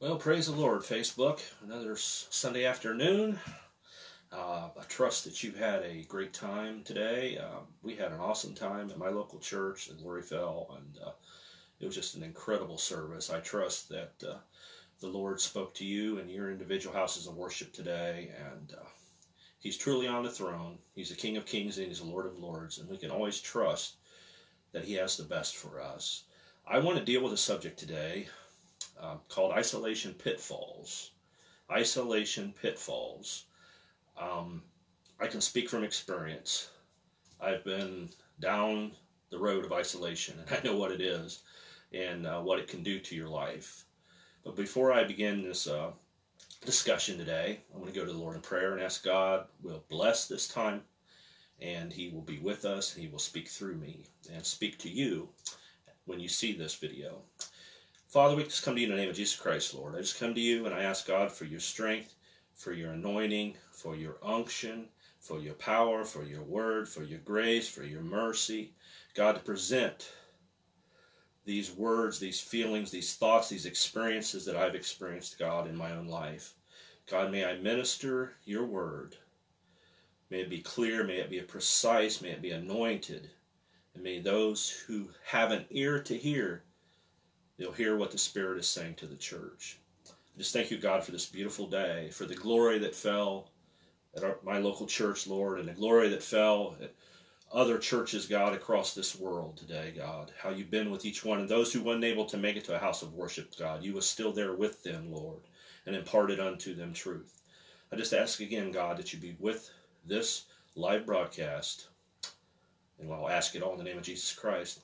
Well, praise the Lord, Facebook. Another Sunday afternoon. Uh, I trust that you've had a great time today. Uh, we had an awesome time at my local church, in Glory and uh, it was just an incredible service. I trust that uh, the Lord spoke to you in your individual houses of worship today, and uh, He's truly on the throne. He's the King of Kings and He's the Lord of Lords, and we can always trust that He has the best for us. I want to deal with a subject today uh, called Isolation Pitfalls. Isolation Pitfalls. Um, I can speak from experience. I've been down the road of isolation, and I know what it is and uh, what it can do to your life. But before I begin this uh, discussion today, I'm going to go to the Lord in prayer and ask God will bless this time, and He will be with us, and He will speak through me and speak to you when you see this video. Father, we just come to you in the name of Jesus Christ, Lord. I just come to you and I ask God for your strength, for your anointing, for your unction, for your power, for your word, for your grace, for your mercy. God, to present these words, these feelings, these thoughts, these experiences that I've experienced, God, in my own life. God, may I minister your word. May it be clear, may it be precise, may it be anointed. And may those who have an ear to hear, they'll hear what the Spirit is saying to the church. Just thank you, God, for this beautiful day, for the glory that fell at our, my local church, Lord, and the glory that fell at other churches, God, across this world today, God. How you've been with each one, and those who weren't able to make it to a house of worship, God, you were still there with them, Lord, and imparted unto them truth. I just ask again, God, that you be with this live broadcast, and I'll ask it all in the name of Jesus Christ.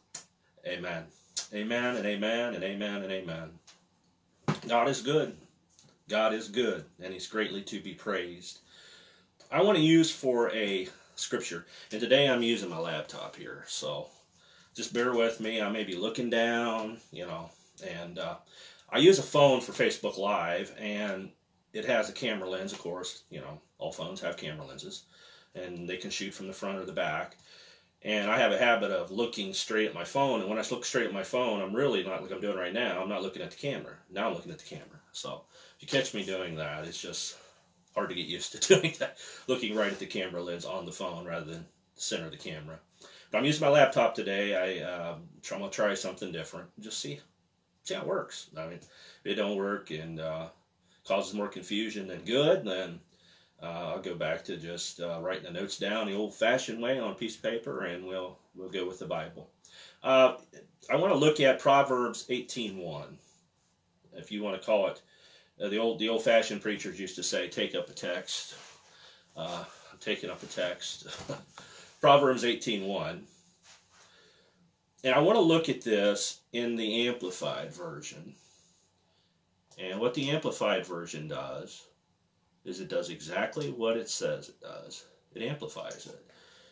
Amen. Amen and amen and amen and amen. God is good. God is good, and He's greatly to be praised. I want to use for a scripture, and today I'm using my laptop here, so just bear with me. I may be looking down, you know, and uh, I use a phone for Facebook Live, and it has a camera lens, of course. You know, all phones have camera lenses, and they can shoot from the front or the back. And I have a habit of looking straight at my phone, and when I look straight at my phone, I'm really not like I'm doing right now. I'm not looking at the camera. Now I'm looking at the camera. So if you catch me doing that, it's just hard to get used to doing that, looking right at the camera lens on the phone rather than the center of the camera. But I'm using my laptop today. I um, I'm gonna try something different. Just see see how it works. I mean, if it don't work and uh, causes more confusion than good, then uh, I'll go back to just uh, writing the notes down the old-fashioned way on a piece of paper, and we'll we'll go with the Bible. Uh, I want to look at Proverbs 18:1 if you want to call it. Uh, the old the old fashioned preachers used to say, "Take up a text." Uh, I'm taking up a text. Proverbs 18:1. And I want to look at this in the amplified version. And what the amplified version does is it does exactly what it says it does. It amplifies it.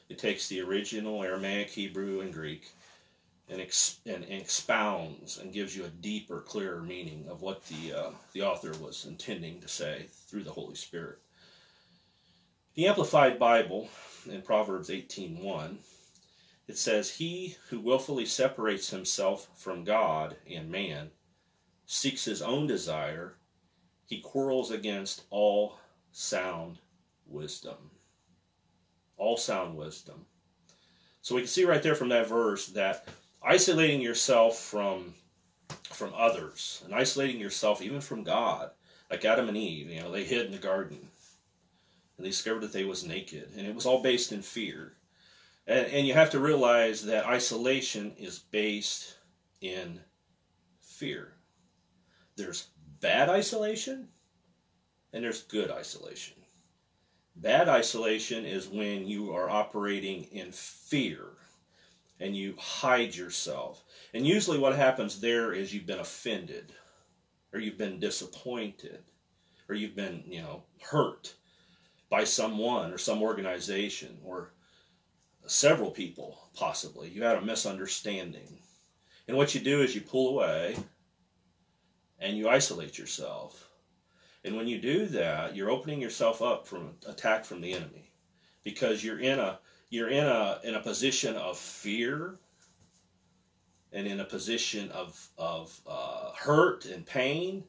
It takes the original Aramaic, Hebrew, and Greek and, ex- and, expounds and gives you a deeper, clearer meaning of what the, uh, the author was intending to say through the Holy Spirit. The Amplified Bible in Proverbs 18.1, it says, He who willfully separates himself from God and man seeks his own desire, he quarrels against all sound wisdom. All sound wisdom. So we can see right there from that verse that isolating yourself from from others and isolating yourself even from God, like Adam and Eve, you know, they hid in the garden and they discovered that they was naked, and it was all based in fear. And, and you have to realize that isolation is based in fear. There's bad isolation and there's good isolation. Bad isolation is when you are operating in fear and you hide yourself. And usually what happens there is you've been offended or you've been disappointed or you've been, you know, hurt by someone or some organization or several people possibly. You had a misunderstanding. And what you do is you pull away and you isolate yourself. And when you do that, you're opening yourself up from attack from the enemy because you're in a you're in a in a position of fear and in a position of of uh, hurt and pain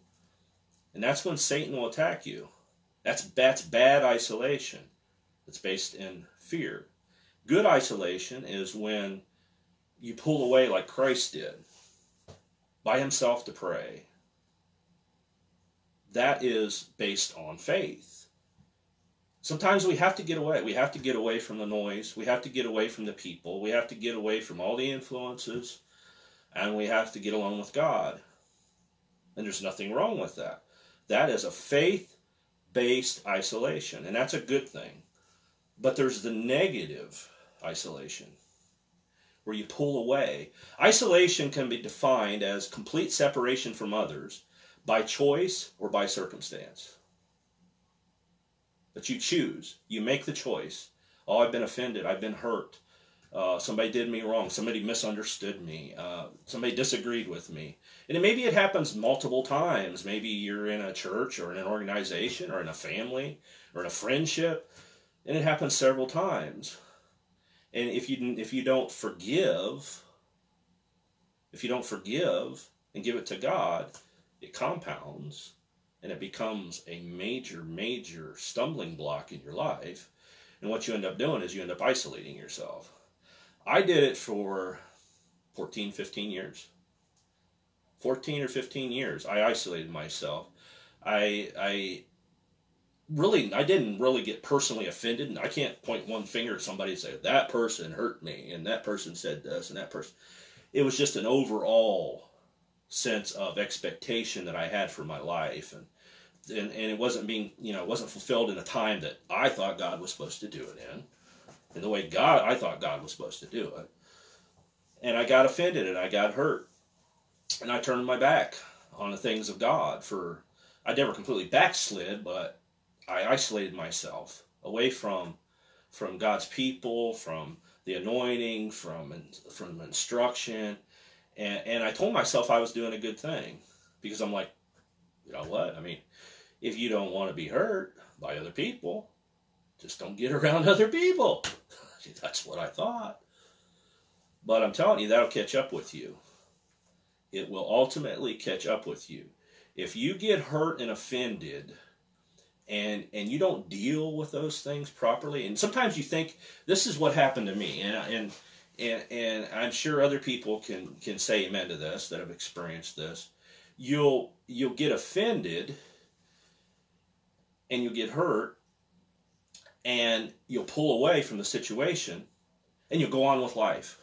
And that's when Satan will attack you. That's, that's bad isolation. It's based in fear. Good isolation is when you pull away like Christ did, by himself to pray. That is based on faith. Sometimes we have to get away. We have to get away from the noise. We have to get away from the people. We have to get away from all the influences. And we have to get along with God. And there's nothing wrong with that. That is a faith based isolation. And that's a good thing. But there's the negative isolation where you pull away. Isolation can be defined as complete separation from others by choice or by circumstance. But you choose, you make the choice. Oh, I've been offended, I've been hurt. Uh, somebody did me wrong. Somebody misunderstood me. Uh, somebody disagreed with me. And maybe it happens multiple times. Maybe you're in a church or in an organization or in a family or in a friendship, and it happens several times. And if you if you don't forgive, if you don't forgive and give it to God, it compounds and it becomes a major, major stumbling block in your life. And what you end up doing is you end up isolating yourself. I did it for 14, 15 years. 14 or 15 years. I isolated myself. I, I really I didn't really get personally offended and I can't point one finger at somebody and say that person hurt me and that person said this and that person it was just an overall sense of expectation that I had for my life. And and, and it wasn't being you know it wasn't fulfilled in a time that I thought God was supposed to do it in in the way God I thought God was supposed to do it. And I got offended and I got hurt. And I turned my back on the things of God for I never completely backslid but I isolated myself away from from God's people, from the anointing, from from instruction, and and I told myself I was doing a good thing because I'm like, you know what? I mean, if you don't want to be hurt by other people, just don't get around other people. That's what I thought. But I'm telling you, that'll catch up with you. It will ultimately catch up with you. If you get hurt and offended and and you don't deal with those things properly and sometimes you think this is what happened to me and and and, and I'm sure other people can can say amen to this that have experienced this. You'll you'll get offended and you'll get hurt and you'll pull away from the situation and you'll go on with life.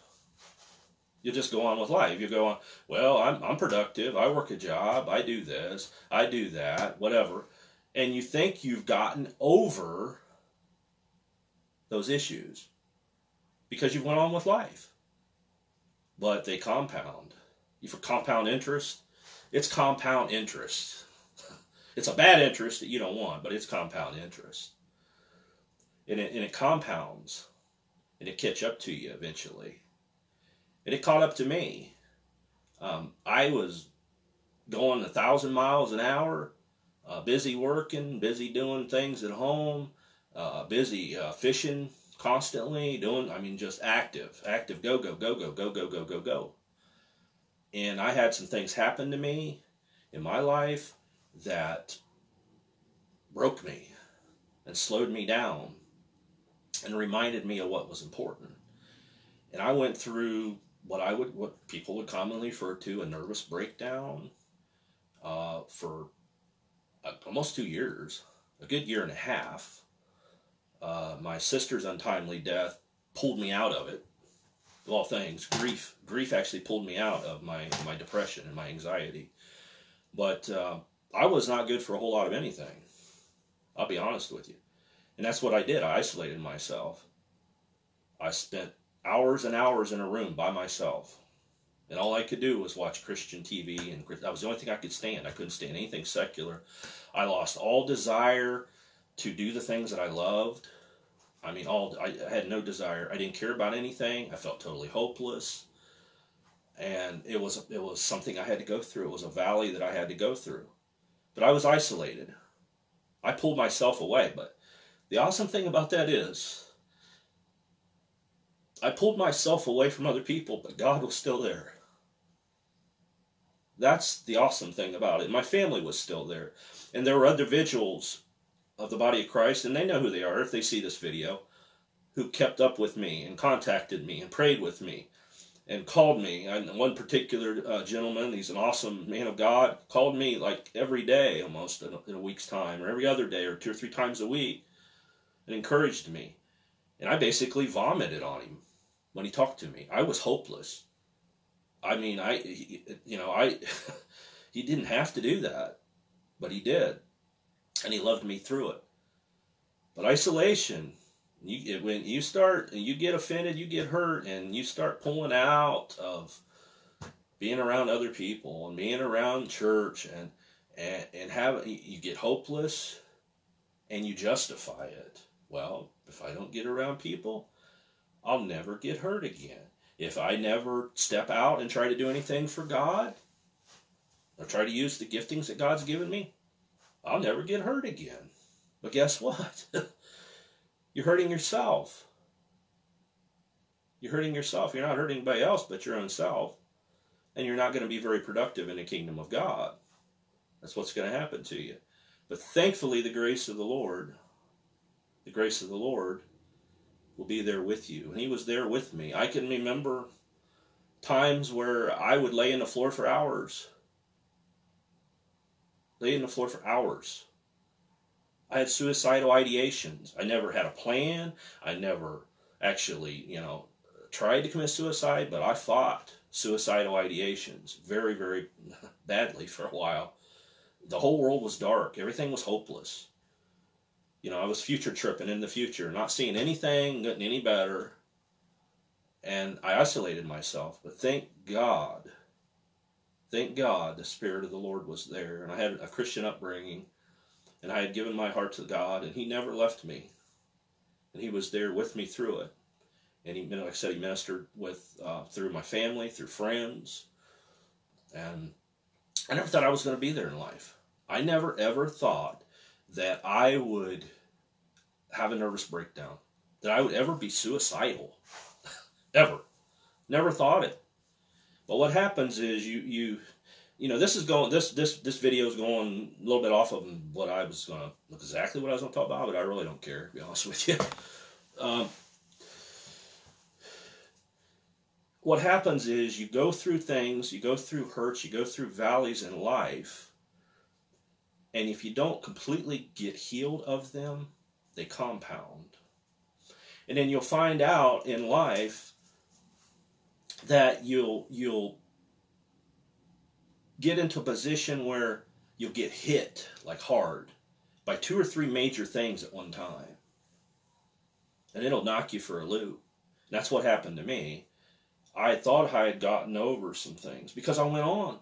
You'll just go on with life. You'll go on well I'm, I'm productive. I work a job. I do this. I do that whatever. And you think you've gotten over those issues because you've went on with life. But they compound. You for compound interest, it's compound interest. It's a bad interest that you don't want, but it's compound interest. And it, and it compounds and it catch up to you eventually. And it caught up to me. Um, I was going a thousand miles an hour uh, busy working, busy doing things at home, uh, busy uh, fishing constantly, doing, I mean, just active, active, go, go, go, go, go, go, go, go, go. And I had some things happen to me in my life that broke me and slowed me down and reminded me of what was important. And I went through what I would, what people would commonly refer to a nervous breakdown uh, for almost two years, a good year and a half. Uh, my sister's untimely death pulled me out of it. Of all things, grief grief actually pulled me out of my my depression and my anxiety. But uh, I was not good for a whole lot of anything. I'll be honest with you, and that's what I did. I isolated myself. I spent hours and hours in a room by myself and all I could do was watch Christian TV, and that was the only thing I could stand. I couldn't stand anything secular. I lost all desire to do the things that I loved. I mean, all I had no desire. I didn't care about anything. I felt totally hopeless, and it was it was something I had to go through. It was a valley that I had to go through, but I was isolated. I pulled myself away. But the awesome thing about that is, I pulled myself away from other people, but God was still there. That's the awesome thing about it. My family was still there. And there were other vigils of the body of Christ, and they know who they are if they see this video, who kept up with me and contacted me and prayed with me and called me. And one particular uh, gentleman, he's an awesome man of God, called me like every day almost in a, in a week's time, or every other day, or two or three times a week, and encouraged me. And I basically vomited on him when he talked to me. I was hopeless. I mean, I, you know, I, he didn't have to do that, but he did, and he loved me through it. But isolation, you when you start, and you get offended, you get hurt, and you start pulling out of being around other people and being around church, and and and have you get hopeless, and you justify it. Well, if I don't get around people, I'll never get hurt again if I never step out and try to do anything for God, or try to use the giftings that God's given me, I'll never get hurt again. But guess what? You're hurting yourself. You're hurting yourself. You're not hurting anybody else but your own self. And you're not going to be very productive in the kingdom of God. That's what's going to happen to you. But thankfully, the grace of the Lord, the grace of the Lord will be there with you. And he was there with me. I can remember times where I would lay in the floor for hours. Lay in the floor for hours. I had suicidal ideations. I never had a plan. I never actually, you know, tried to commit suicide, but I fought suicidal ideations very, very badly for a while. The whole world was dark. Everything was hopeless you know, I was future tripping in the future, not seeing anything getting any better. And I isolated myself. But thank God, thank God the Spirit of the Lord was there. And I had a Christian upbringing. And I had given my heart to God. And He never left me. And He was there with me through it. And He, like I said, He ministered with uh, through my family, through friends. And I never thought I was going to be there in life. I never ever thought that I would have a nervous breakdown, that I would ever be suicidal, ever. Never thought it. But what happens is you you you know this is going this this this video is going a little bit off of what I was going to exactly what I was going to talk about, but I really don't care to be honest with you. Um, what happens is you go through things, you go through hurts, you go through valleys in life, and if you don't completely get healed of them, they compound. And then you'll find out in life that you'll you'll get into a position where you'll get hit like hard by two or three major things at one time. And it'll knock you for a loop. And that's what happened to me. I thought I had gotten over some things because I went on.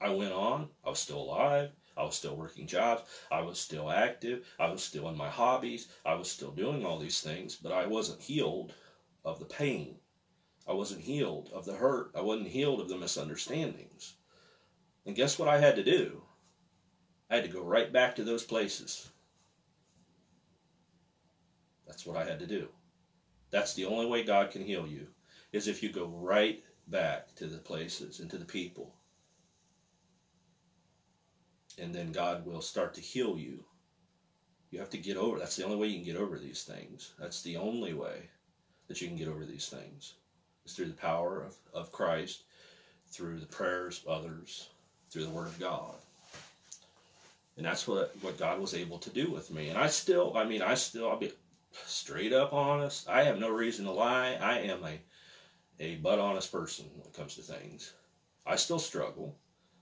I went on. I was still alive. I was still working jobs. I was still active. I was still in my hobbies. I was still doing all these things, but I wasn't healed of the pain. I wasn't healed of the hurt. I wasn't healed of the misunderstandings. And guess what I had to do? I had to go right back to those places. That's what I had to do. That's the only way God can heal you, is if you go right back to the places and to the people and then God will start to heal you. You have to get over. That's the only way you can get over these things. That's the only way that you can get over these things. Is through the power of, of Christ, through the prayers of others, through the Word of God. And that's what, what God was able to do with me. And I still, I mean, I still, I'll be straight up honest. I have no reason to lie. I am a, a but honest person when it comes to things. I still struggle.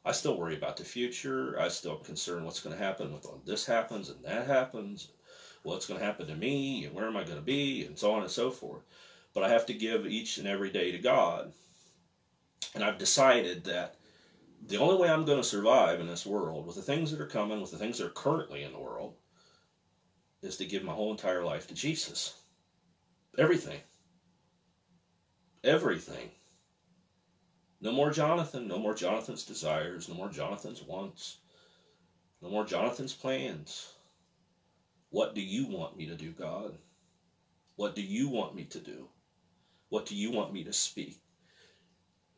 I still worry about the future. I still concerned what's going to happen when this happens and that happens, what's going to happen to me, and where am I going to be, and so on and so forth. But I have to give each and every day to God. And I've decided that the only way I'm going to survive in this world, with the things that are coming, with the things that are currently in the world, is to give my whole entire life to Jesus. Everything. Everything. No more Jonathan, no more Jonathan's desires, no more Jonathan's wants, no more Jonathan's plans. What do you want me to do, God? What do you want me to do? What do you want me to speak?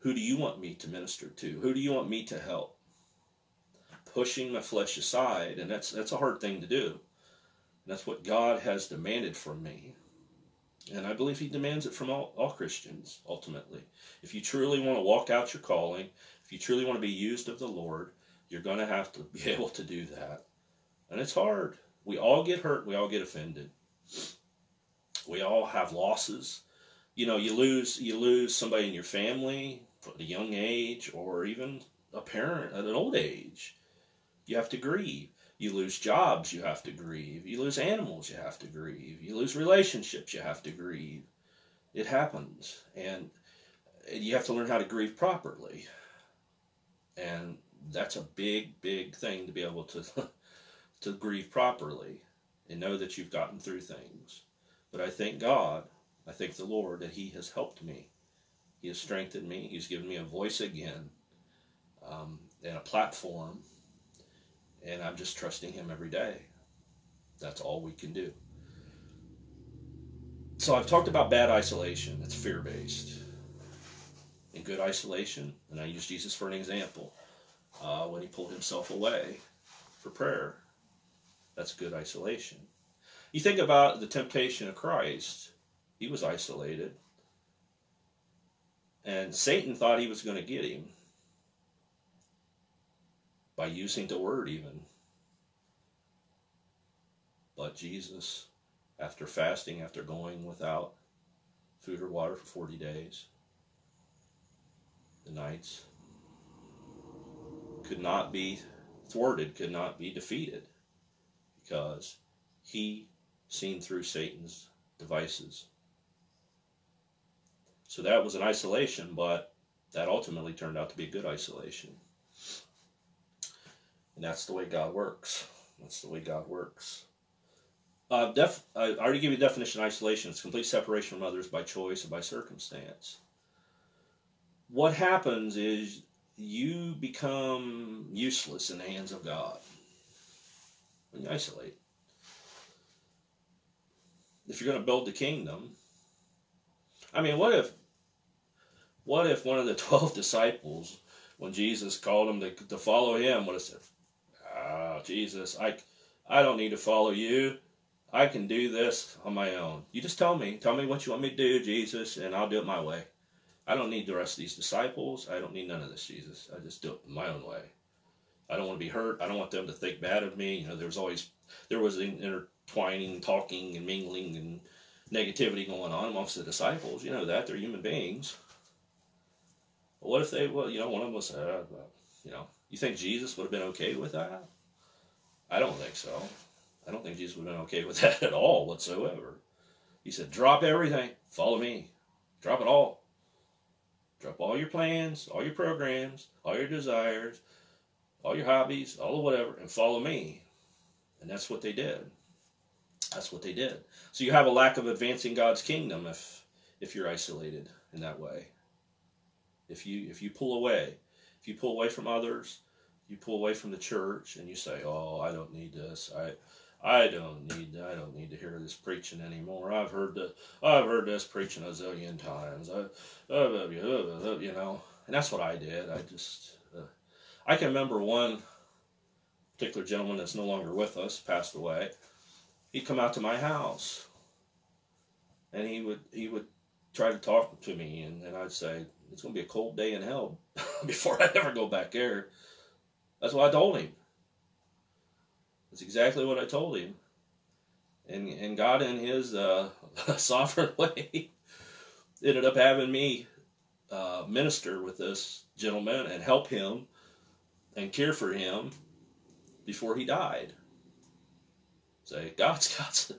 Who do you want me to minister to? Who do you want me to help? Pushing my flesh aside, and that's that's a hard thing to do. That's what God has demanded from me. And I believe He demands it from all, all Christians, ultimately. If you truly want to walk out your calling, if you truly want to be used of the Lord, you're going to have to be able to do that. And it's hard. We all get hurt, we all get offended. We all have losses. You know, you lose you lose somebody in your family at a young age or even a parent at an old age. You have to grieve. You lose jobs, you have to grieve. You lose animals, you have to grieve. You lose relationships, you have to grieve. It happens. And you have to learn how to grieve properly. And that's a big, big thing to be able to to grieve properly and know that you've gotten through things. But I thank God, I thank the Lord that He has helped me. He has strengthened me. He's given me a voice again um, and a platform and I'm just trusting Him every day. That's all we can do. So I've talked about bad isolation. It's fear based. In good isolation, and I use Jesus for an example, uh, when he pulled himself away for prayer. That's good isolation. You think about the temptation of Christ, he was isolated. And Satan thought he was going to get him by using the word even. But Jesus, after fasting, after going without food or water for 40 days, the nights, could not be thwarted, could not be defeated, because he seen through Satan's devices. So that was an isolation, but that ultimately turned out to be a good isolation. And that's the way God works. That's the way God works. Uh, def, I already gave you the definition of isolation. It's complete separation from others by choice or by circumstance. What happens is you become useless in the hands of God when you isolate. If you're going to build the kingdom, I mean, what if, what if one of the twelve disciples, when Jesus called them to, to follow him, would have said, oh, Jesus, I, I don't need to follow you. I can do this on my own. You just tell me. Tell me what you want me to do, Jesus, and I'll do it my way. I don't need the rest of these disciples. I don't need none of this, Jesus. I just do it my own way. I don't want to be hurt. I don't want them to think bad of me. You know, there's always there was intertwining, talking, and mingling and negativity going on amongst the disciples. You know that they're human beings. What if they, well, you know, one of them was, uh, you know, you think Jesus would have been okay with that? I don't think so. I don't think Jesus would have been okay with that at all whatsoever. He said, drop everything, follow me. Drop it all. Drop all your plans, all your programs, all your desires, all your hobbies, all of whatever, and follow me. And that's what they did. That's what they did. So you have a lack of advancing God's kingdom if if you're isolated in that way. If you if you pull away, if you pull away from others, you pull away from the church and you say, "Oh, I don't need this. I I don't need I don't need to hear this preaching anymore. I've heard the I've heard this preaching a zillion times. I, uh, you know, and that's what I did. I just uh, I can remember one particular gentleman that's no longer with us passed away. He'd come out to my house, and he would he would try to talk to me, and, and I'd say it's going to be a cold day in hell before I ever go back there. That's what I told him. That's exactly what I told him. And, and God, in His uh, sovereign way, ended up having me uh, minister with this gentleman and help him and care for him before he died. Say, God's got,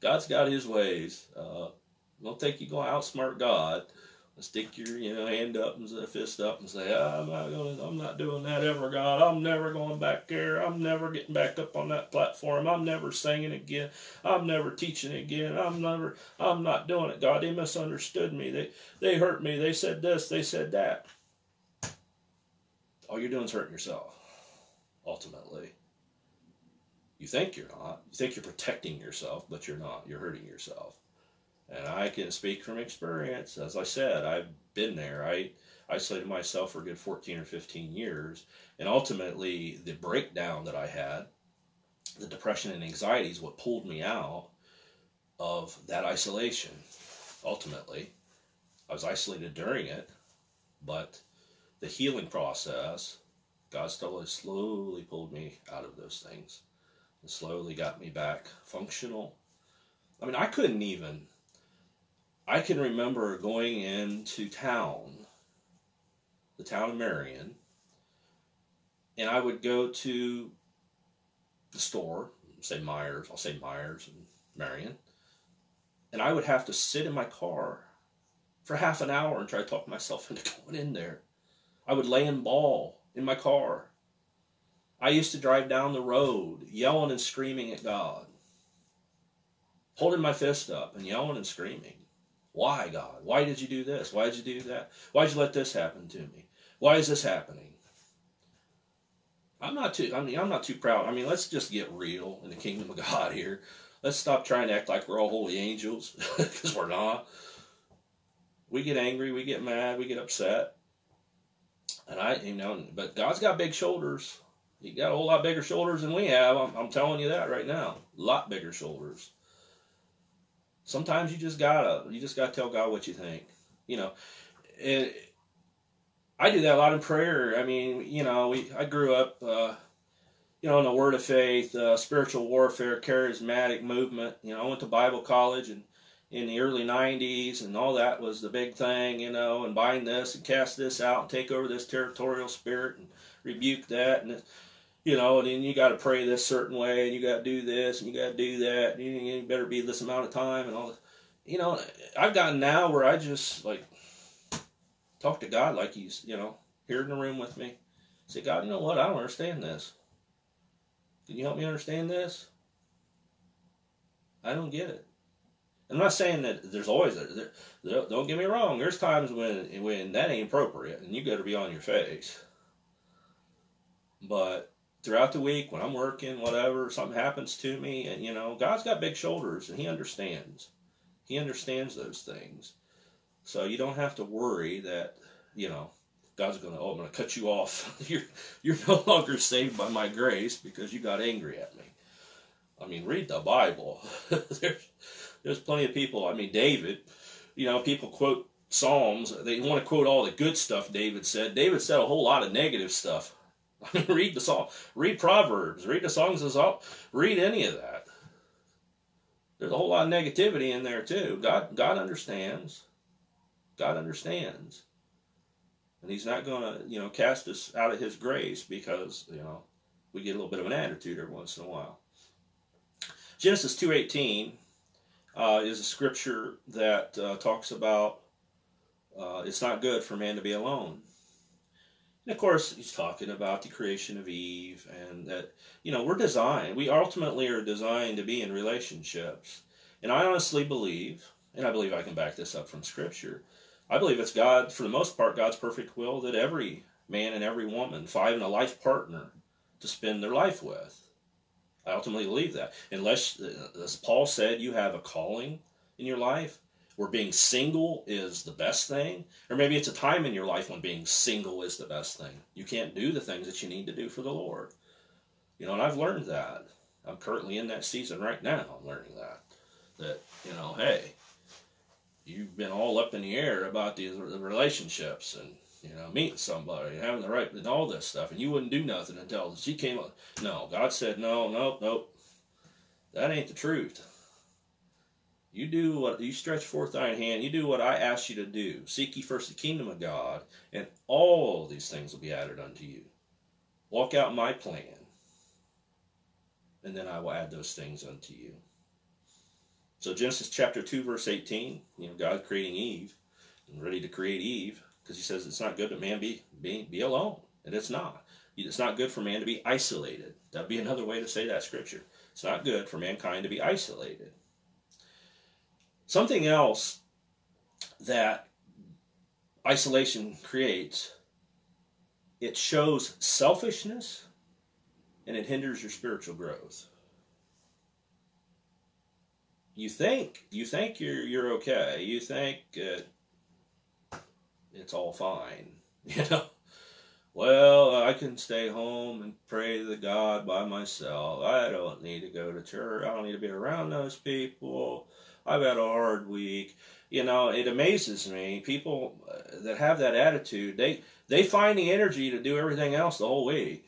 God's got His ways. Uh, don't think you're going to outsmart God stick your you know hand up and fist up and say oh, I'm not going I'm not doing that ever God. I'm never going back there. I'm never getting back up on that platform. I'm never singing again. I'm never teaching again. I'm never I'm not doing it God. They misunderstood me. They they hurt me. They said this they said that. All you're doing is hurting yourself ultimately. You think you're not. You think you're protecting yourself but you're not. You're hurting yourself and I can speak from experience. As I said, I've been there. I isolated myself for a good 14 or 15 years. And ultimately, the breakdown that I had, the depression and anxiety is what pulled me out of that isolation. Ultimately, I was isolated during it, but the healing process, God slowly, slowly pulled me out of those things and slowly got me back functional. I mean, I couldn't even, I can remember going into town, the town of Marion, and I would go to the store, say Myers, I'll say Myers and Marion, and I would have to sit in my car for half an hour and try to talk myself into going in there. I would lay in ball in my car. I used to drive down the road yelling and screaming at God, holding my fist up and yelling and screaming. Why, God? Why did you do this? Why did you do that? Why did you let this happen to me? Why is this happening? I'm not too. I mean, I'm not too proud. I mean, let's just get real in the kingdom of God here. Let's stop trying to act like we're all holy angels because we're not. We get angry, we get mad, we get upset, and I, you know, but God's got big shoulders. He got a whole lot bigger shoulders than we have. I'm, I'm telling you that right now. A lot bigger shoulders. Sometimes you just gotta, you just gotta tell God what you think. You know, it, I do that a lot in prayer. I mean, you know, we I grew up, uh, you know, in the Word of Faith, uh, spiritual warfare, charismatic movement. You know, I went to Bible college and in the early 90s and all that was the big thing, you know, and bind this and cast this out and take over this territorial spirit and rebuke that and you know, and then you got to pray this certain way and you got to do this and you got to do that and you, you better be this amount of time and all this. You know, I've gotten now where I just like talk to God like he's, you know, here in the room with me. Say, God, you know what? I don't understand this. Can you help me understand this? I don't get it. I'm not saying that there's always a, there, don't get me wrong. There's times when when that ain't appropriate, and you got to be on your face. But throughout the week, when I'm working, whatever, something happens to me, and you know, God's got big shoulders, and He understands. He understands those things. So you don't have to worry that, you know, God's to, oh, I'm to cut you off. you're, you're no longer saved by my grace because you got angry at me. I mean, read the Bible. there's, there's plenty of people. I mean, David, you know, people quote Psalms. They want to quote all the good stuff David said. David said a whole lot of negative stuff. Read the song, read Proverbs, read the songs of Song, read any of that. There's a whole lot of negativity in there too. God, God understands. God understands. And he's not going to, you know, cast us out of his grace because, you know, we get a little bit of an attitude every once in a while. Genesis 2.18 uh, is a scripture that uh, talks about uh, it's not good for man to be alone. And of course, he's talking about the creation of Eve and that, you know, we're designed, we ultimately are designed to be in relationships. And I honestly believe, and I believe I can back this up from scripture, I believe it's God, for the most part, God's perfect will that every man and every woman find a life partner to spend their life with. I ultimately believe that. Unless, uh, as Paul said, you have a calling in your life where being single is the best thing, or maybe it's a time in your life when being single is the best thing. You can't do the things that you need to do for the Lord. You know, and I've learned that. I'm currently in that season right now. I'm learning that. That, you know, hey, you've been all up in the air about these relationships and you know meeting somebody and having the right and all this stuff and you wouldn't do nothing until she came up no god said no no nope that ain't the truth you do what you stretch forth thine hand you do what i ask you to do seek ye first the kingdom of god and all these things will be added unto you walk out my plan and then i will add those things unto you so Genesis chapter 2, verse 18, you know, God creating Eve and ready to create Eve, because he says it's not good that man be, be, be alone. And it's not. It's not good for man to be isolated. That'd be another way to say that scripture. It's not good for mankind to be isolated. Something else that isolation creates, it shows selfishness and it hinders your spiritual growth you think you think you're you're okay. You think uh, it's all fine. You know, well, I can stay home and pray to God by myself. I don't need to go to church. I don't need to be around those people. I've had a hard week. You know, it amazes me. People uh, that have that attitude, they they find the energy to do everything else the whole week,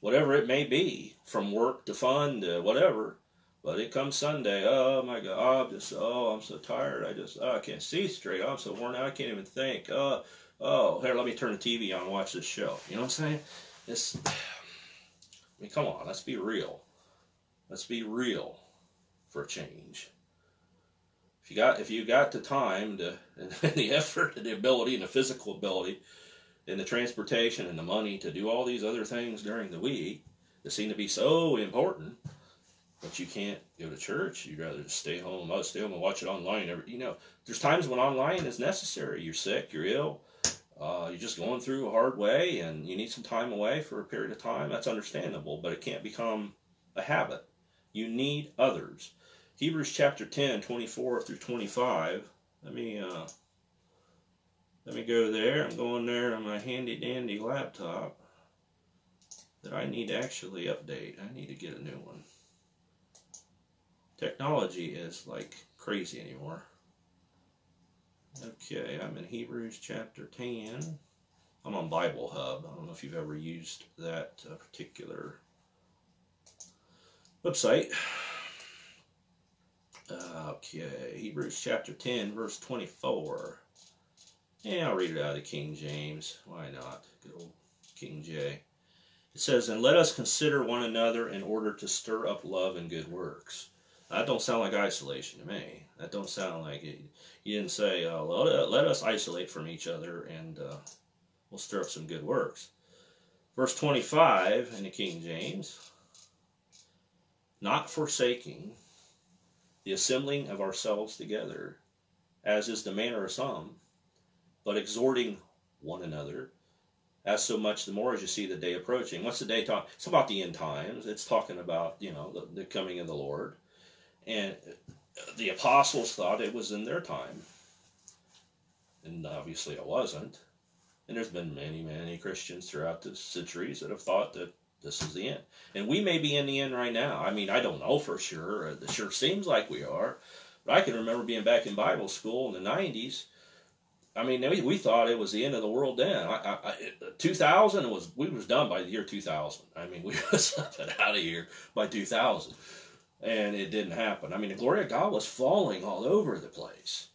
whatever it may be, from work to fun to whatever. But it comes Sunday, oh my God, I'm just, oh, I'm so tired. I just, oh, I can't see straight. Oh, I'm so worn out. I can't even think. Oh, oh, here, let me turn the TV on watch this show. You know what I'm saying? It's, I mean, come on, let's be real. Let's be real for a change. If you got, if you got the time to, and the effort and the ability and the physical ability and the transportation and the money to do all these other things during the week that seem to be so important, but you can't go to church. You'd rather just stay home. Stay home and watch it online. You know, there's times when online is necessary. You're sick, you're ill, uh, you're just going through a hard way, and you need some time away for a period of time. That's understandable, but it can't become a habit. You need others. Hebrews chapter 10, 24 through 25. Let me uh, let me go there. I'm going there on my handy dandy laptop that I need to actually update. I need to get a new one. Technology is like crazy anymore. Okay, I'm in Hebrews chapter 10. I'm on Bible Hub. I don't know if you've ever used that uh, particular website. Okay, Hebrews chapter 10, verse 24. Yeah, I'll read it out of King James. Why not? Good old King J. It says, And let us consider one another in order to stir up love and good works that don't sound like isolation to me. That don't sound like it. You didn't say, uh, let us isolate from each other and uh, we'll stir up some good works. Verse 25 in the King James, not forsaking the assembling of ourselves together, as is the manner of some, but exhorting one another, as so much the more as you see the day approaching. What's the day talk? It's about the end times. It's talking about, you know, the, the coming of the Lord. And the apostles thought it was in their time. And obviously it wasn't. And there's been many, many Christians throughout the centuries that have thought that this is the end. And we may be in the end right now. I mean, I don't know for sure. Uh, it sure seems like we are. But I can remember being back in Bible school in the 90s. I mean, we, we thought it was the end of the world then. I, I, 2000 was we was done by the year 2000. I mean, we was out of here by 2000 and it didn't happen. I mean, the glory of God was falling all over the place.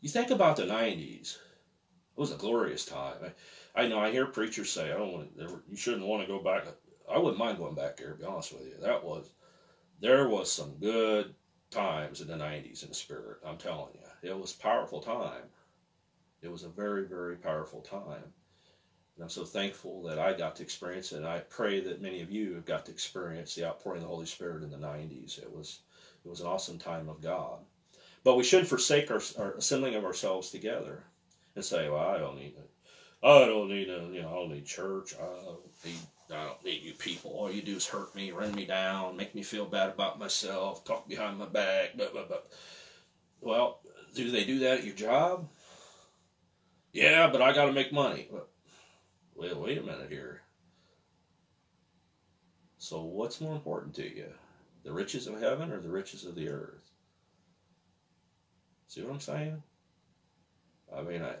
You think about the 90s, it was a glorious time. I, I know I hear preachers say, I don't want to, you shouldn't want to go back. I wouldn't mind going back there, to be honest with you. That was, there was some good times in the 90s in the spirit, I'm telling you. It was powerful time. It was a very, very powerful time. And I'm so thankful that I got to experience it. And I pray that many of you have got to experience the outpouring of the Holy Spirit in the 90s. It was, it was an awesome time of God. But we shouldn't forsake our, our assembling of ourselves together and say, well, I don't need it. I don't need a, you know, I don't need church. I don't need, I don't need you people. All you do is hurt me, run me down, make me feel bad about myself, talk behind my back, blah, blah, blah. Well, do they do that at your job? Yeah, but I got to make money. Well, wait a minute here. So, what's more important to you? The riches of heaven or the riches of the earth? See what I'm saying? I mean, I,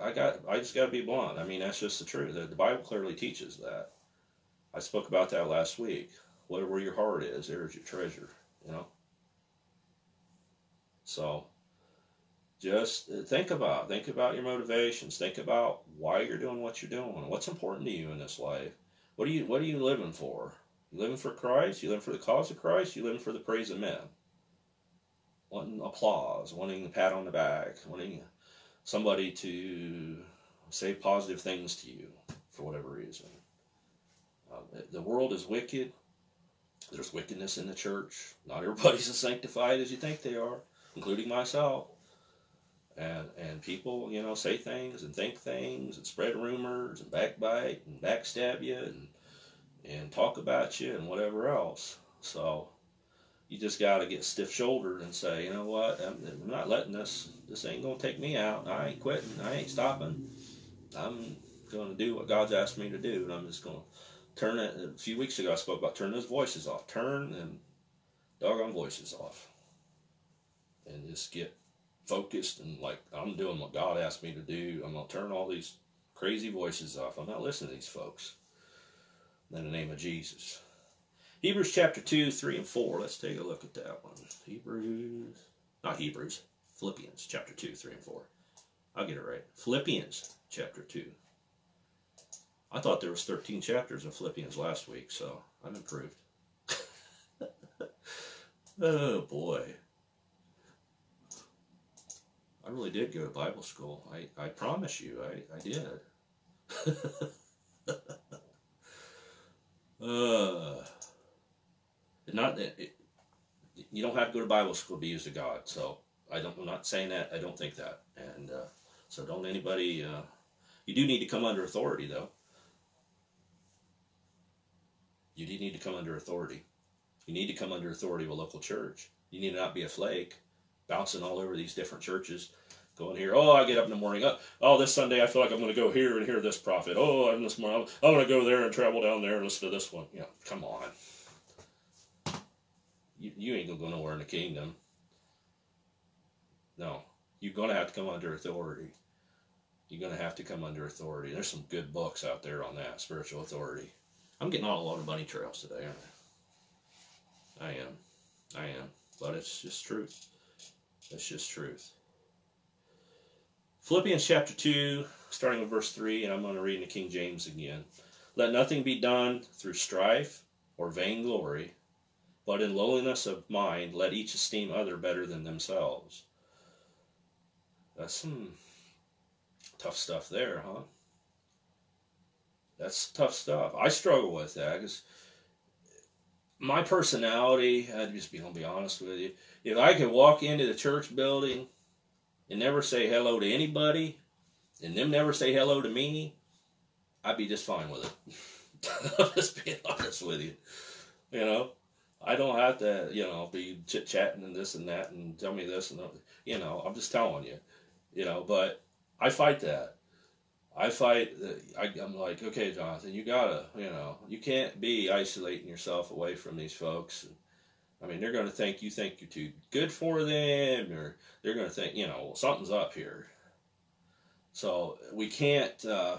I, got, I just got to be blunt. I mean, that's just the truth. The, the Bible clearly teaches that. I spoke about that last week. Whatever your heart is, there's your treasure. You know. So, just uh, think about think about your motivations think about why you're doing what you're doing what's important to you in this life what are you what are you living for you living for christ you living for the cause of christ you living for the praise of men wanting applause wanting a pat on the back wanting somebody to say positive things to you for whatever reason. Uh, the world is wicked. There's wickedness in the church. Not everybody's as sanctified as you think they are including myself. And and people you know say things and think things and spread rumors and backbite and backstab you and and talk about you and whatever else. So you just got to get stiff shouldered and say you know what I'm, I'm, not letting this this ain't gonna take me out i ain't quitting i ain't stopping I'm going to do what God's asked me to do, and I'm just going to turn it. A few weeks ago, I spoke about turning those voices off. Turn and doggone voices off, and just get focused and like I'm doing what God asked me to do. I'm gonna turn all these crazy voices off. I'm not listening to these folks. In the name of Jesus. Hebrews chapter 2, 3, and 4. Let's take a look at that one. Hebrews, not Hebrews, Philippians chapter 2, 3, and 4. I'll get it right. Philippians chapter 2. I thought there was 13 chapters of Philippians last week, so I'm improved. oh boy. I really did go to Bible school. I, I promise you, I, I did. uh, not it, you don't have to go to Bible school to be used of God. So I don't. I'm not saying that. I don't think that. And uh, so don't anybody. Uh, you do need to come under authority, though. You do need to come under authority. You need to come under authority of a local church. You need to not be a flake bouncing all over these different churches. Going here, oh, I get up in the morning. Oh, oh this Sunday I feel like I'm going to go here and hear this prophet. Oh, I'm this morning I'm going to go there and travel down there and listen to this one. Yeah, come on. You, you ain't to go nowhere in the kingdom. No, you're to have to come under authority. You're to have to come under authority. There's some good books out there on that spiritual authority. I'm getting on a lot of bunny trails today, aren't I? I am. I am. But it's just truth. It's just truth. Philippians chapter 2, starting with verse 3, and I'm going to read in the King James again. Let nothing be done through strife or vainglory, but in lowliness of mind let each esteem other better than themselves. That's some tough stuff there, huh? That's tough stuff. I struggle with that because my personality, I'd just be gonna be honest with you. If I could walk into the church building and never say hello to anybody, and them never say hello to me, I'd be just fine with it. I'm just being honest with you. You know, I don't have to, you know, be chit chatting and this and that and tell me this and. You know, I'm just telling you. You know, but I fight that. I fight. I, I'm like, okay, Jonathan, you gotta, you know, you can't be isolating yourself away from these folks. I mean, they're to think you think you're too good for them, or they're to think, you know, something's up here. So we can't uh,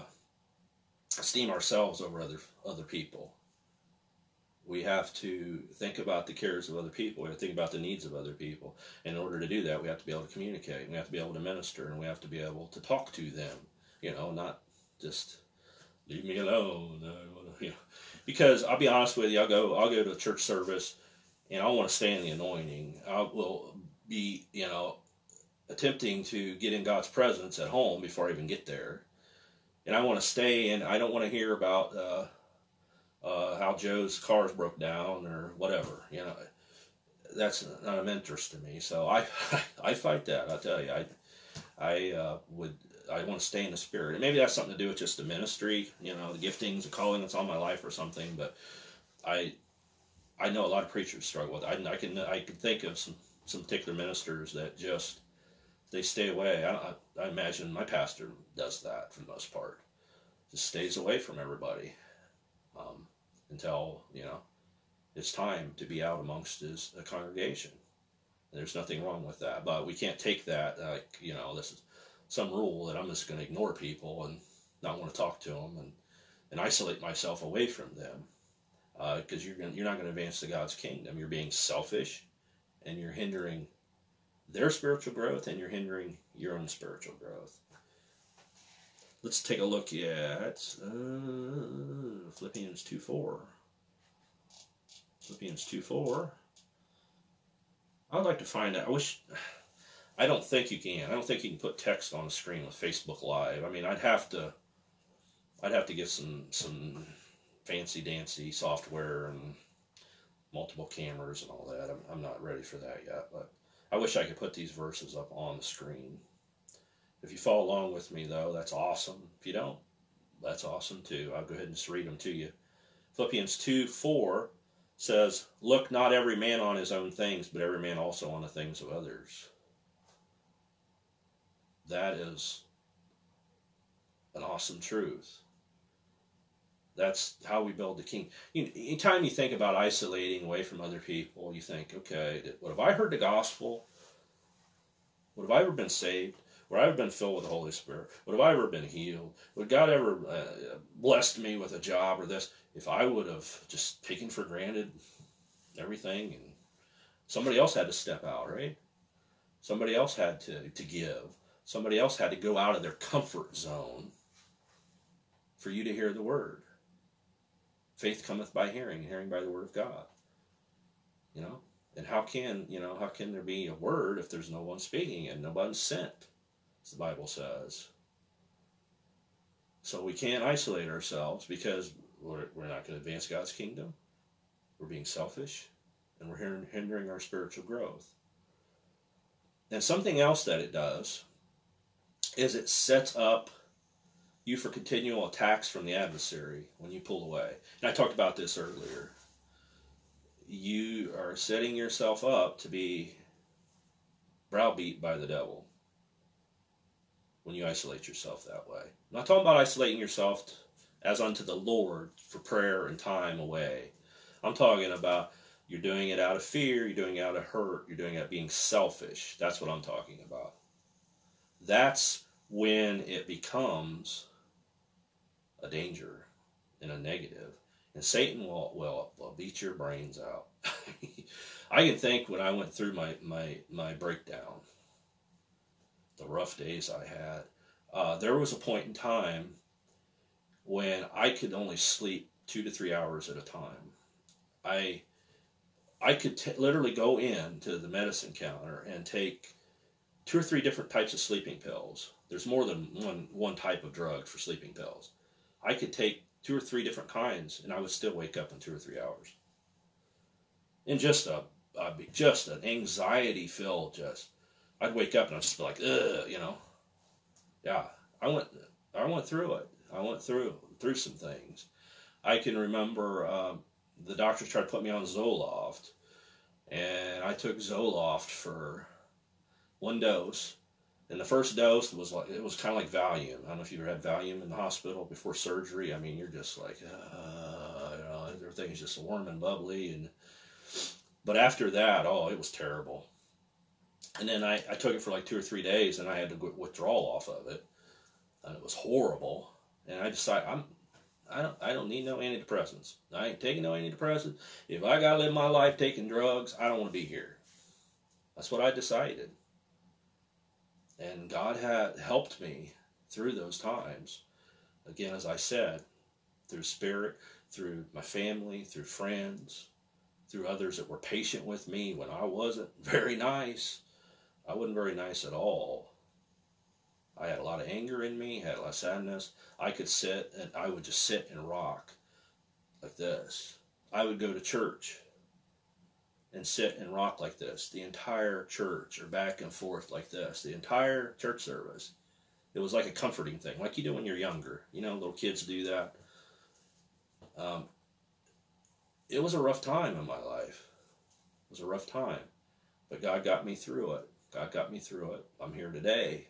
esteem ourselves over other other people. We have to think about the cares of other people. We have to think about the needs of other people. In order to do that, we have to be able to communicate. We have to be able to minister, and we have to be able to talk to them you know, not just leave me alone. You know, because I'll be honest with you, I'll go, I'll go to church service, and I want to stay in the anointing. I will be, you know, attempting to get in God's presence at home before I even get there, and I want to stay. And I don't want to hear about uh, uh, how Joe's cars broke down or whatever. You know, that's not of interest to me. So I, I fight that. I tell you, I, I uh, would I want to stay in the spirit. And maybe that's something to do with just the ministry, you know, the giftings, the calling that's on my life or something. But I I know a lot of preachers struggle with it. I, I can I can think of some some particular ministers that just they stay away. I, I, imagine my pastor does that for the most part. Just stays away from everybody um, until you know it's time to be out amongst his congregation. there's nothing wrong with that, but we can't take that like you know this is some rule that I'm just going to ignore people and not want to talk to them and, and isolate myself away from them because uh, you're gonna, you're not going to advance to God's kingdom. You're being selfish and you're hindering their spiritual growth and you're hindering your own spiritual growth. Let's take a look at uh, Philippians 2 4. Philippians 2 4. I'd like to find out. I wish I don't think you can. I don't think you can put text on a screen with Facebook Live. I mean, I'd have to, I'd have to get some some fancy dancy software and multiple cameras and all that. I'm, I'm not ready for that yet, but I wish I could put these verses up on the screen. If you follow along with me, though, that's awesome. If you don't, that's awesome too. I'll go ahead and just read them to you. Philippians 2 4 says, Look not every man on his own things, but every man also on the things of others that is an awesome truth. That's how we build the king. You anytime you think about isolating away from other people, you think, okay, what have I heard the gospel? What have I ever been saved? Would I have been filled with the Holy Spirit? Would have I ever been healed? Would God ever uh, blessed me with a job or this? If I would have just taken for granted everything and somebody else had to step out, right? Somebody else had to, to give. Somebody else had to go out of their comfort zone for you to hear the word. Faith cometh by hearing, hearing by the word of God. You know? And how can, you know, how can there be a word if there's no one speaking and no one sent, as the Bible says? So we can't isolate ourselves because we're, we're not going to advance God's kingdom. We're being selfish and we're hindering our spiritual growth. And something else that it does is it sets up you for continual attacks from the adversary when you pull away. And I talked about this earlier. You are setting yourself up to be browbeat by the devil when you isolate yourself that way. I'm not talking about isolating yourself as unto the Lord for prayer and time away. I'm talking about you're doing it out of fear, you're doing it out of hurt, you're doing it being selfish. That's what I'm talking about. That's when it becomes a danger and a negative. And Satan will, will, will beat your brains out. I can think when I went through my, my, my breakdown, the rough days I had, uh, there was a point in time when I could only sleep two to three hours at a time. I I could t- literally go in to the medicine counter and take two or three different types of sleeping pills. There's more than one one type of drug for sleeping pills. I could take two or three different kinds, and I would still wake up in two or three hours. And just a, just an anxiety filled just. I'd wake up and I'd just be like, ugh, you know. Yeah, I went I went through it. I went through through some things. I can remember um, the doctors tried to put me on Zoloft, and I took Zoloft for one dose. And the first dose was like it was kind of like Valium. I don't know if you ever had Valium in the hospital before surgery. I mean, you're just like, uh, you know, everything's just warm and bubbly. And but after that, oh, it was terrible. And then I, I took it for like two or three days, and I had to get withdrawal off of it, and it was horrible. And I decided I'm I don't I don't need no antidepressants. I ain't taking no antidepressants. If I gotta live my life taking drugs, I don't want to be here. That's what I decided. And God had helped me through those times. Again, as I said, through spirit, through my family, through friends, through others that were patient with me when I wasn't very nice. I wasn't very nice at all. I had a lot of anger in me, had a lot of sadness. I could sit and I would just sit and rock like this. I would go to church and sit and rock like this. The entire church or back and forth like this. The entire church service. It was like a comforting thing, like you do when you're younger. You know, little kids do that. Um, it was a rough time in my life. It was a rough time. But God got me through it. God got me through it. I'm here today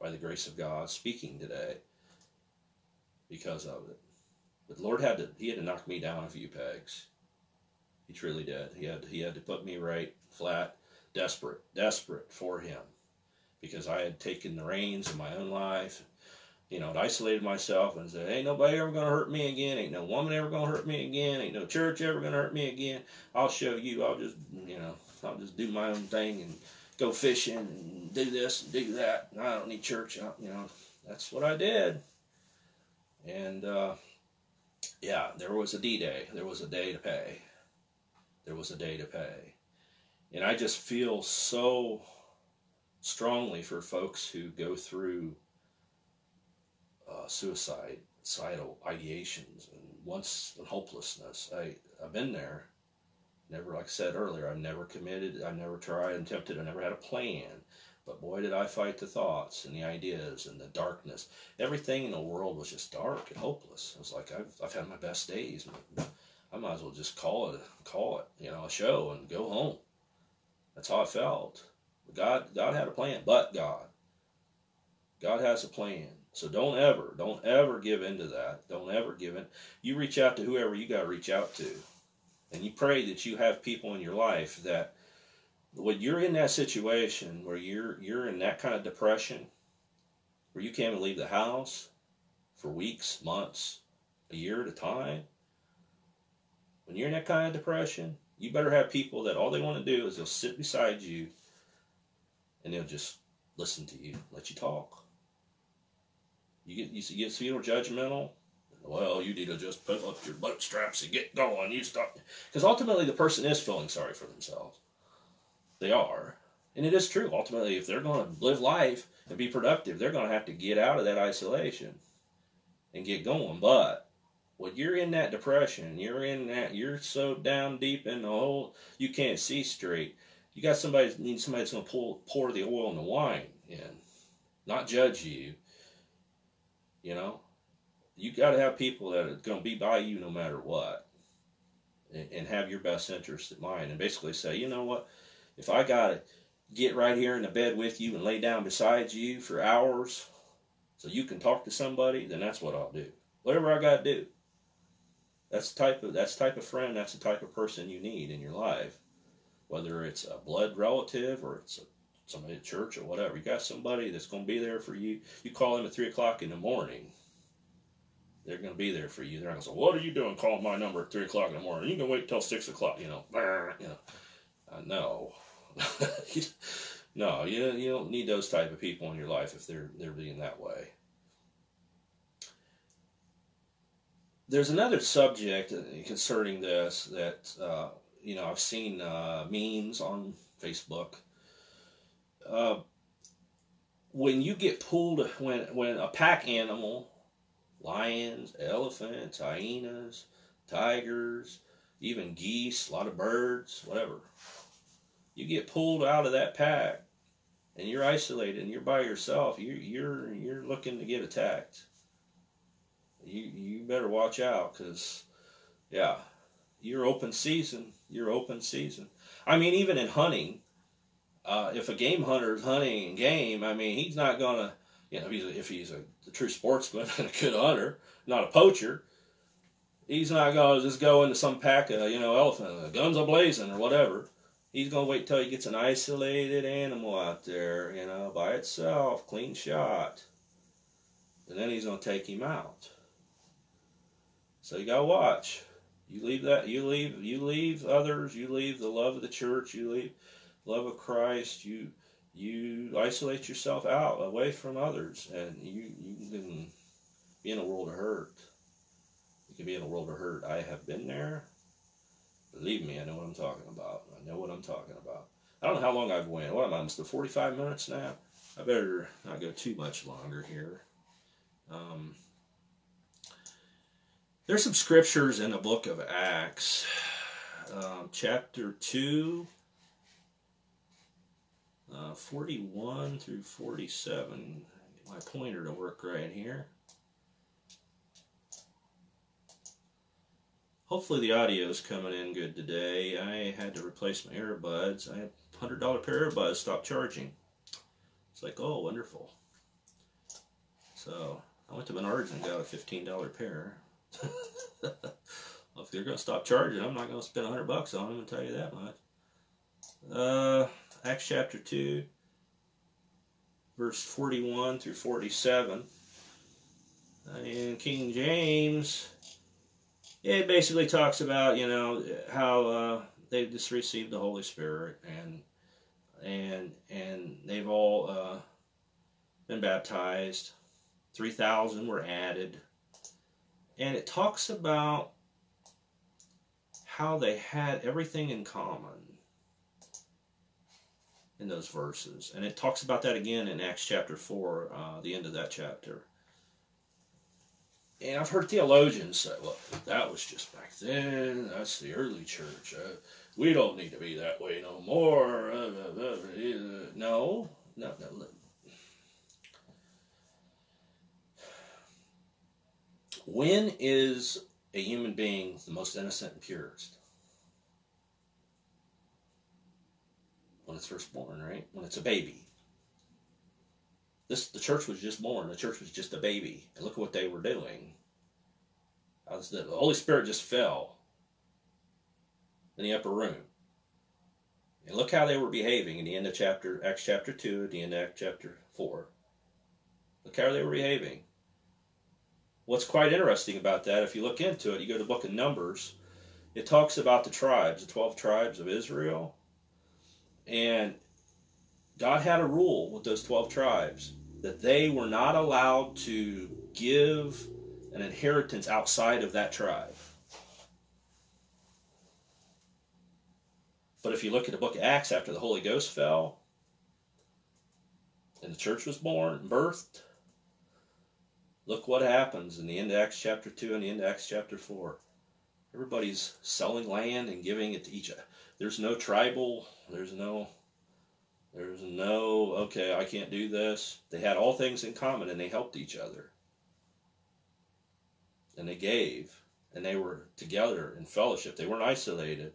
by the grace of God, speaking today because of it. But the Lord had to He had to knock me down a few pegs. He truly did. He had He had to put me right, flat, desperate, desperate for Him, because I had taken the reins of my own life. You know, isolated myself and said, "Ain't nobody ever gonna hurt me again. Ain't no woman ever gonna hurt me again. Ain't no church ever gonna hurt me again. I'll show you. I'll just, you know, I'll just do my own thing and go fishing and do this and do that. I don't need church. You know, that's what I did. And uh, yeah, there was a D Day. There was a day to pay. There was a day to pay. And I just feel so strongly for folks who go through uh, suicide, suicidal ideations, and once and hopelessness. I, I've been there. Never, like I said earlier, I've never committed, I've never tried and tempted, I never had a plan. But boy, did I fight the thoughts and the ideas and the darkness. Everything in the world was just dark and hopeless. It was like I've, I've had my best days. I might as well just call it, call it, you know, a show and go home. That's how I felt. God, God had a plan, but God, God has a plan. So don't ever, don't ever give in to that. Don't ever give in. You reach out to whoever you got to reach out to. And you pray that you have people in your life that when you're in that situation where you're you're in that kind of depression, where you can't even leave the house for weeks, months, a year at a time, when you're in that kind of depression, you better have people that all they want to do is they'll sit beside you and they'll just listen to you, let you talk. You get you get feel judgmental. Well, you need to just put up your bootstraps and get going. You stop because ultimately the person is feeling sorry for themselves. They are, and it is true. Ultimately, if they're going to live life and be productive, they're going to have to get out of that isolation and get going. But when you're in that depression, you're in that, you're so down deep in the hole, you can't see straight. You got somebody need somebody that's going to pull pour the oil and the wine in, not judge you. You know, you got to have people that are going to be by you no matter what, and, and have your best interest in mind, and basically say, you know what, if I got to get right here in the bed with you and lay down beside you for hours, so you can talk to somebody, then that's what I'll do. Whatever I got to do. That's the type of that's type of friend. That's the type of person you need in your life, whether it's a blood relative or it's a, somebody at church or whatever. You got somebody that's going to be there for you. You call them at three o'clock in the morning. They're going to be there for you. They're not going to say, "What are you doing Call my number at three o'clock in the morning? You can wait till six o'clock." You know, you know. Uh, no, no, you you don't need those type of people in your life if they're they're being that way. there's another subject concerning this that uh, you know I've seen uh, memes on Facebook. Uh, when you get pulled, when when a pack animal, lions, elephants, hyenas, tigers, even geese, a lot of birds, whatever, you get pulled out of that pack, and you're isolated and you're by yourself. You you're you're looking to get attacked. You you better watch out because yeah you're open season. You're open season. I mean even in hunting uh, if a game hunter is hunting game i mean he's not gonna you know if he's a, if he's a, a true sportsman and a good hunter not a poacher he's not gonna just go into some pack of you know elephant uh, guns a blazing or whatever he's gonna wait till he gets an isolated animal out there you know by itself clean shot and then he's gonna take him out so you gotta watch. You leave that. You leave. You leave others. You leave the love of the church. You leave love of Christ. You you isolate yourself out away from others, and you you can be in a world of hurt. You can be in a world of hurt. I have been there. Believe me, I know what I'm talking about. I know what I'm talking about. I don't know how long I've went. What am I? Almost the 45 minutes now. I better not go too much longer here. Um, there's some scriptures in the book of Acts, um, chapter 2, uh, 41 through 47. Get my pointer to work right here. Hopefully the audio is coming in good today. I had to replace my earbuds. I had a $100 pair of earbuds stopped charging. It's like, oh, wonderful. So I went to Menards and got a $15 pair. if they're going to stop charging, I'm not going to spend 100 bucks on them, and tell you that much. Uh, Acts chapter 2, verse 41 through 47. In King James, it basically talks about, you know, how uh, they just received the Holy Spirit and and and they've all uh, been baptized. 3,000 were added and it talks about how they had everything in common in those verses. And it talks about that again in Acts chapter 4, uh, the end of that chapter. And I've heard theologians say, well, that was just back then. That's the early church. Uh, we don't need to be that way no more. Uh, uh, uh no, no, no. When is a human being the most innocent and purest? When it's first born, right? When it's a baby. This the church was just born. The church was just a baby, and look what they were doing. The Holy Spirit just fell in the upper room. And look how they were behaving in the end of chapter Acts chapter two, at the end of Acts chapter four. Look how they were behaving. What's quite interesting about that, if you look into it, you go to the book of Numbers, it talks about the tribes, the 12 tribes of Israel. And God had a rule with those 12 tribes that they were not allowed to give an inheritance outside of that tribe. But if you look at the book of Acts after the Holy Ghost fell and the church was born, and birthed, look what happens in the end of Acts chapter 2 and the end of Acts chapter 4. Everybody's selling land and giving it to each other. There's no tribal, there's no there's no okay, I can't do this. They had all things in common and they helped each other. And they gave and they were together in fellowship. They weren't isolated.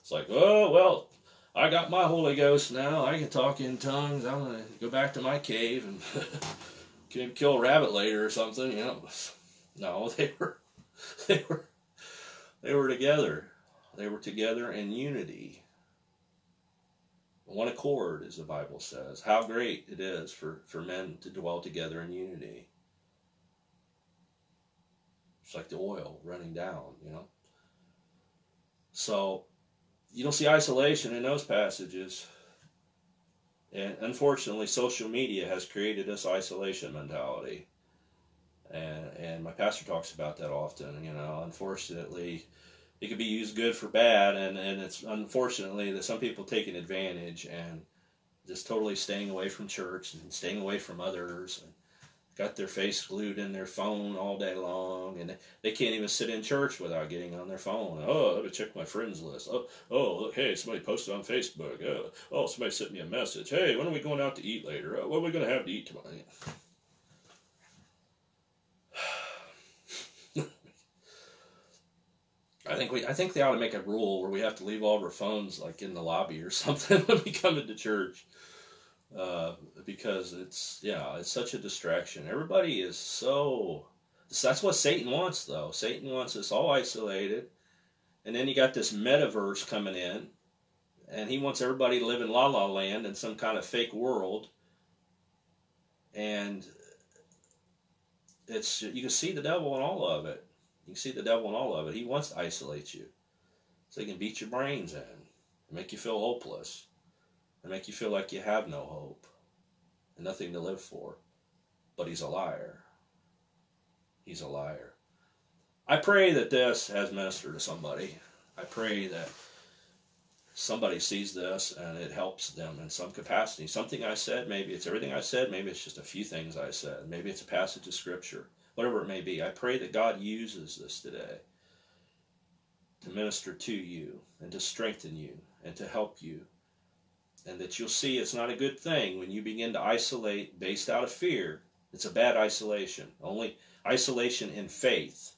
It's like, oh well, I got my Holy Ghost now. I can talk in tongues. I'm gonna go back to my cave and can kill a rabbit later or something. You know, no, they were they were they were together. They were together in unity. One accord, as the Bible says. How great it is for, for men to dwell together in unity. It's like the oil running down, you know. So you don't see isolation in those passages. And unfortunately, social media has created this isolation mentality and and my pastor talks about that often. You know, unfortunately, it could be used good for bad, and and it's unfortunately that some people taking advantage and just totally staying away from church and staying away from others and got their face glued in their phone all day long and they can't even sit in church without getting on their phone. Oh let me check my friends list. Oh oh look hey somebody posted on facebook. Oh, oh somebody sent me a message. Hey when are we going out to eat later? Oh, what are we going to have to eat tonight I think we I think they ought to make a rule where we have to leave all of our phones like in the lobby or something when we come into church. Uh, because it's yeah, it's such a distraction. Everybody is so that's what Satan wants though. Satan wants us all isolated. And then you got this metaverse coming in and he wants everybody to live in la la land in some kind of fake world. And it's you can see the devil in all of it. You can see the devil in all of it. He wants to isolate you so he can beat your brains in and make you feel hopeless and make you feel like you have no hope and nothing to live for. But he's a liar. He's a liar. I pray that this has ministered to somebody. I pray that somebody sees this and it helps them in some capacity. Something I said, maybe it's everything I said, maybe it's just a few things I said, maybe it's a passage of scripture whatever it may be. I pray that God uses this today to minister to you and to strengthen you and to help you. And that you'll see it's not a good thing when you begin to isolate based out of fear. It's a bad isolation. Only isolation in faith,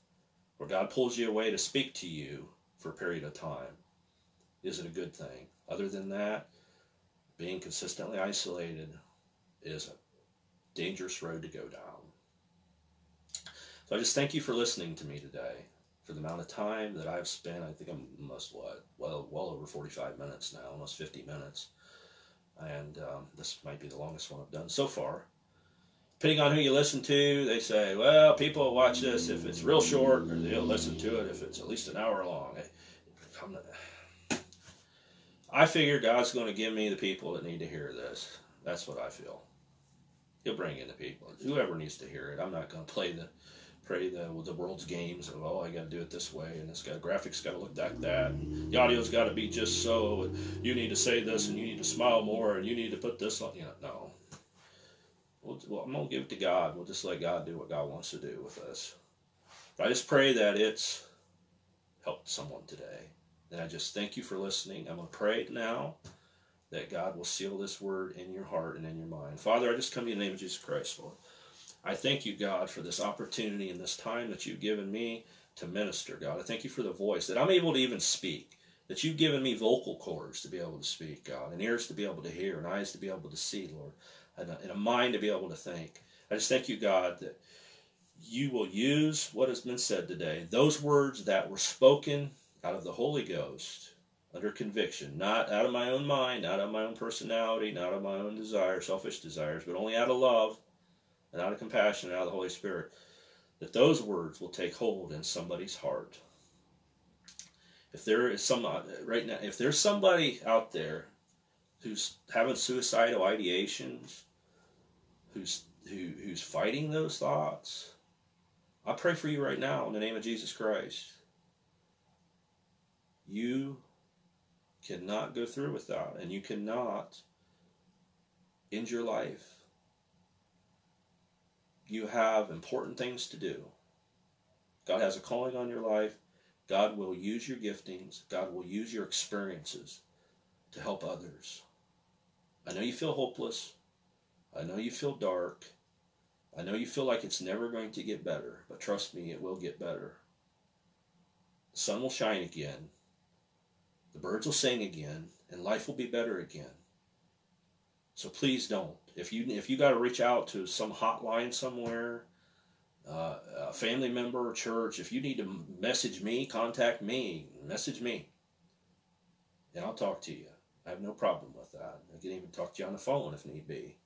where God pulls you away to speak to you for a period of time, is it a good thing. Other than that, being consistently isolated is a dangerous road to go down. So I just thank you for listening to me today. For the amount of time that I've spent, I think I'm almost what, well, well over 45 minutes now, almost 50 minutes. And um, this might be the longest one I've done so far. Depending on who you listen to, they say, well, people watch this if it's real short, or they'll listen to it if it's at least an hour long. I figure God's going to give me the people that need to hear this. That's what I feel. He'll bring in the people. Whoever needs to hear it. I'm not going to play the pray the the world's games of oh I got to do it this way and it's got graphics got to look like that and the audio's got to be just so and you need to say this and you need to smile more and you need to put this on you know no. We'll, well, I'm gonna give it to God. We'll just let God do what God wants to do with us. But I just pray that it's helped someone today. And I just thank you for listening. I'm gonna pray now that God will seal this word in your heart and in your mind. Father I just come to in the name of Jesus Christ Lord I thank you, God, for this opportunity and this time that you've given me to minister, God. I thank you for the voice, that I'm able to even speak, that you've given me vocal cords to be able to speak, God, and ears to be able to hear, and eyes to be able to see, Lord. and a, and a mind to be able to think. I just thank you, God, that you will use what has been said today, those words that were spoken out of the Holy Ghost under conviction, not out of my own mind, not out of my own personality, not out of my own desire, selfish desires, but only out of love and out of compassion and out of the Holy Spirit, that those words will take hold in somebody's heart. If there is some uh, right now, if there's somebody out there who's having suicidal ideations, who's who, who's fighting those thoughts, I pray for you right now in the name of Jesus Christ. You cannot go through with that, and you cannot end your life. You have important things to do. God has a calling on your life. God will use your giftings. God will use your experiences to help others. I know you feel hopeless. I know you feel dark. I know you feel like it's never going to get better, but trust me, it will get better. The sun will shine again. The birds will sing again, and life will be better again. So please don't. If you if you got to reach out to some hotline somewhere, uh, a family member or church, if you need to message me, contact me, message me, and I'll talk to you. I have no problem with that. I can even talk to you on the phone if need be.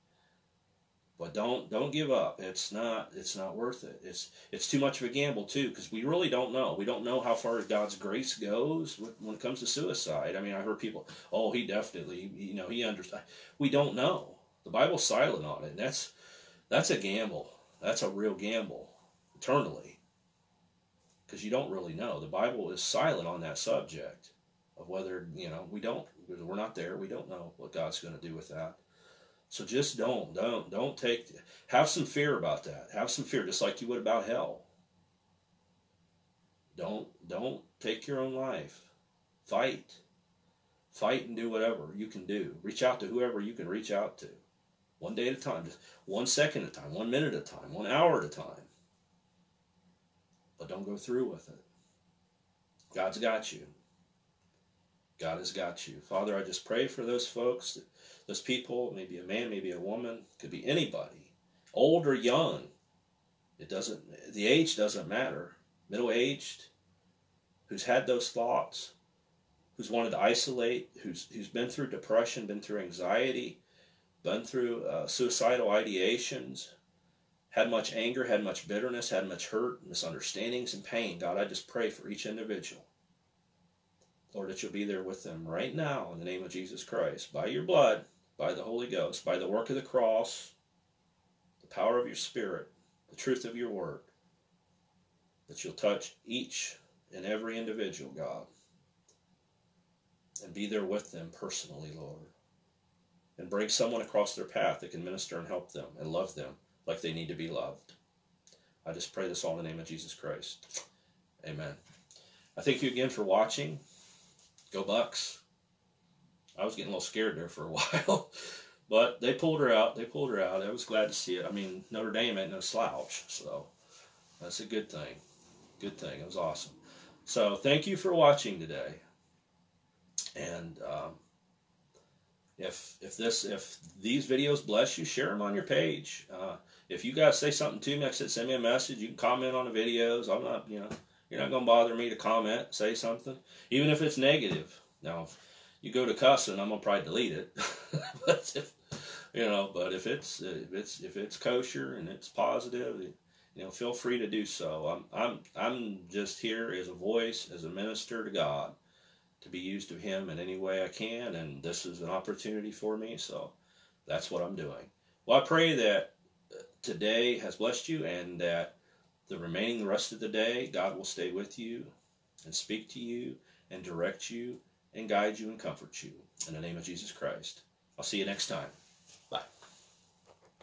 But don't don't give up. It's not it's not worth it. It's it's too much of a gamble too because we really don't know. We don't know how far God's grace goes when it comes to suicide. I mean, I heard people, oh, he definitely, you know, he understands. We don't know. The Bible's silent on it. And that's that's a gamble. That's a real gamble eternally because you don't really know. The Bible is silent on that subject of whether you know we don't we're not there. We don't know what God's going to do with that. So just don't, don't, don't take, have some fear about that. Have some fear, just like you would about hell. Don't, don't take your own life. Fight. Fight and do whatever you can do. Reach out to whoever you can reach out to. One day at a time, just one second at a time, one minute at a time, one hour at a time. But don't go through with it. God's got you. God has got you. Father, I just pray for those folks those people, maybe a man, maybe a woman, could be anybody, old or young. It doesn't, the age doesn't matter. Middle aged, who's had those thoughts, who's wanted to isolate, who's, who's been through depression, been through anxiety, been through uh, suicidal ideations, had much anger, had much bitterness, had much hurt, misunderstandings, and pain. God, I just pray for each individual. Lord, that you'll be there with them right now in the name of Jesus Christ. By your blood, by the Holy Ghost, by the work of the cross, the power of your Spirit, the truth of your word, that you'll touch each and every individual, God, and be there with them personally, Lord. And bring someone across their path that can minister and help them and love them like they need to be loved. I just pray this all in the name of Jesus Christ. Amen. I thank you again for watching. Go Bucks. I was getting a little scared there for a while. but they pulled her out. They pulled her out. I was glad to see it. I mean, Notre Dame ain't no slouch, so that's a good thing. Good thing. It was awesome. So thank you for watching today. And um, if if this if these videos bless you, share them on your page. Uh, if you guys say something to me, I said, send me a message. You can comment on the videos. I'm not, you know, you're not gonna bother me to comment, say something, even if it's negative. Now, you go to cussing, I'm gonna probably delete it. but if, you know, but if it's if it's if it's kosher and it's positive, you know, feel free to do so. I'm I'm I'm just here as a voice, as a minister to God, to be used of Him in any way I can, and this is an opportunity for me. So that's what I'm doing. Well, I pray that uh, today has blessed you, and that the remaining rest of the day, God will stay with you and speak to you and direct you and guide you and comfort you. In the name of Jesus Christ. I'll see you next time.